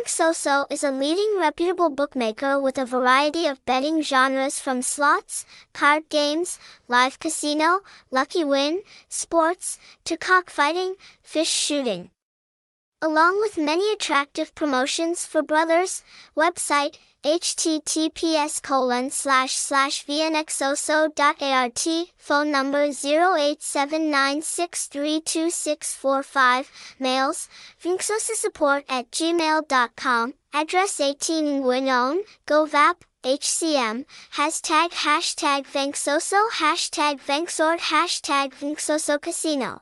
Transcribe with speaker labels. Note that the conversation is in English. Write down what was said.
Speaker 1: VNxoso is a leading reputable bookmaker with a variety of betting genres from slots, card games, live casino, lucky win, sports, to cockfighting, fish shooting. Along with many attractive promotions for brothers, website https colon slash slash vnxoso.art, phone number 0879632645, mails, VNxoso support at gmail.com, address 18 Nguyen GoVap, HCM, hashtag hashtag VNxoso, hashtag VNxosoart, hashtag VNxoso Casino.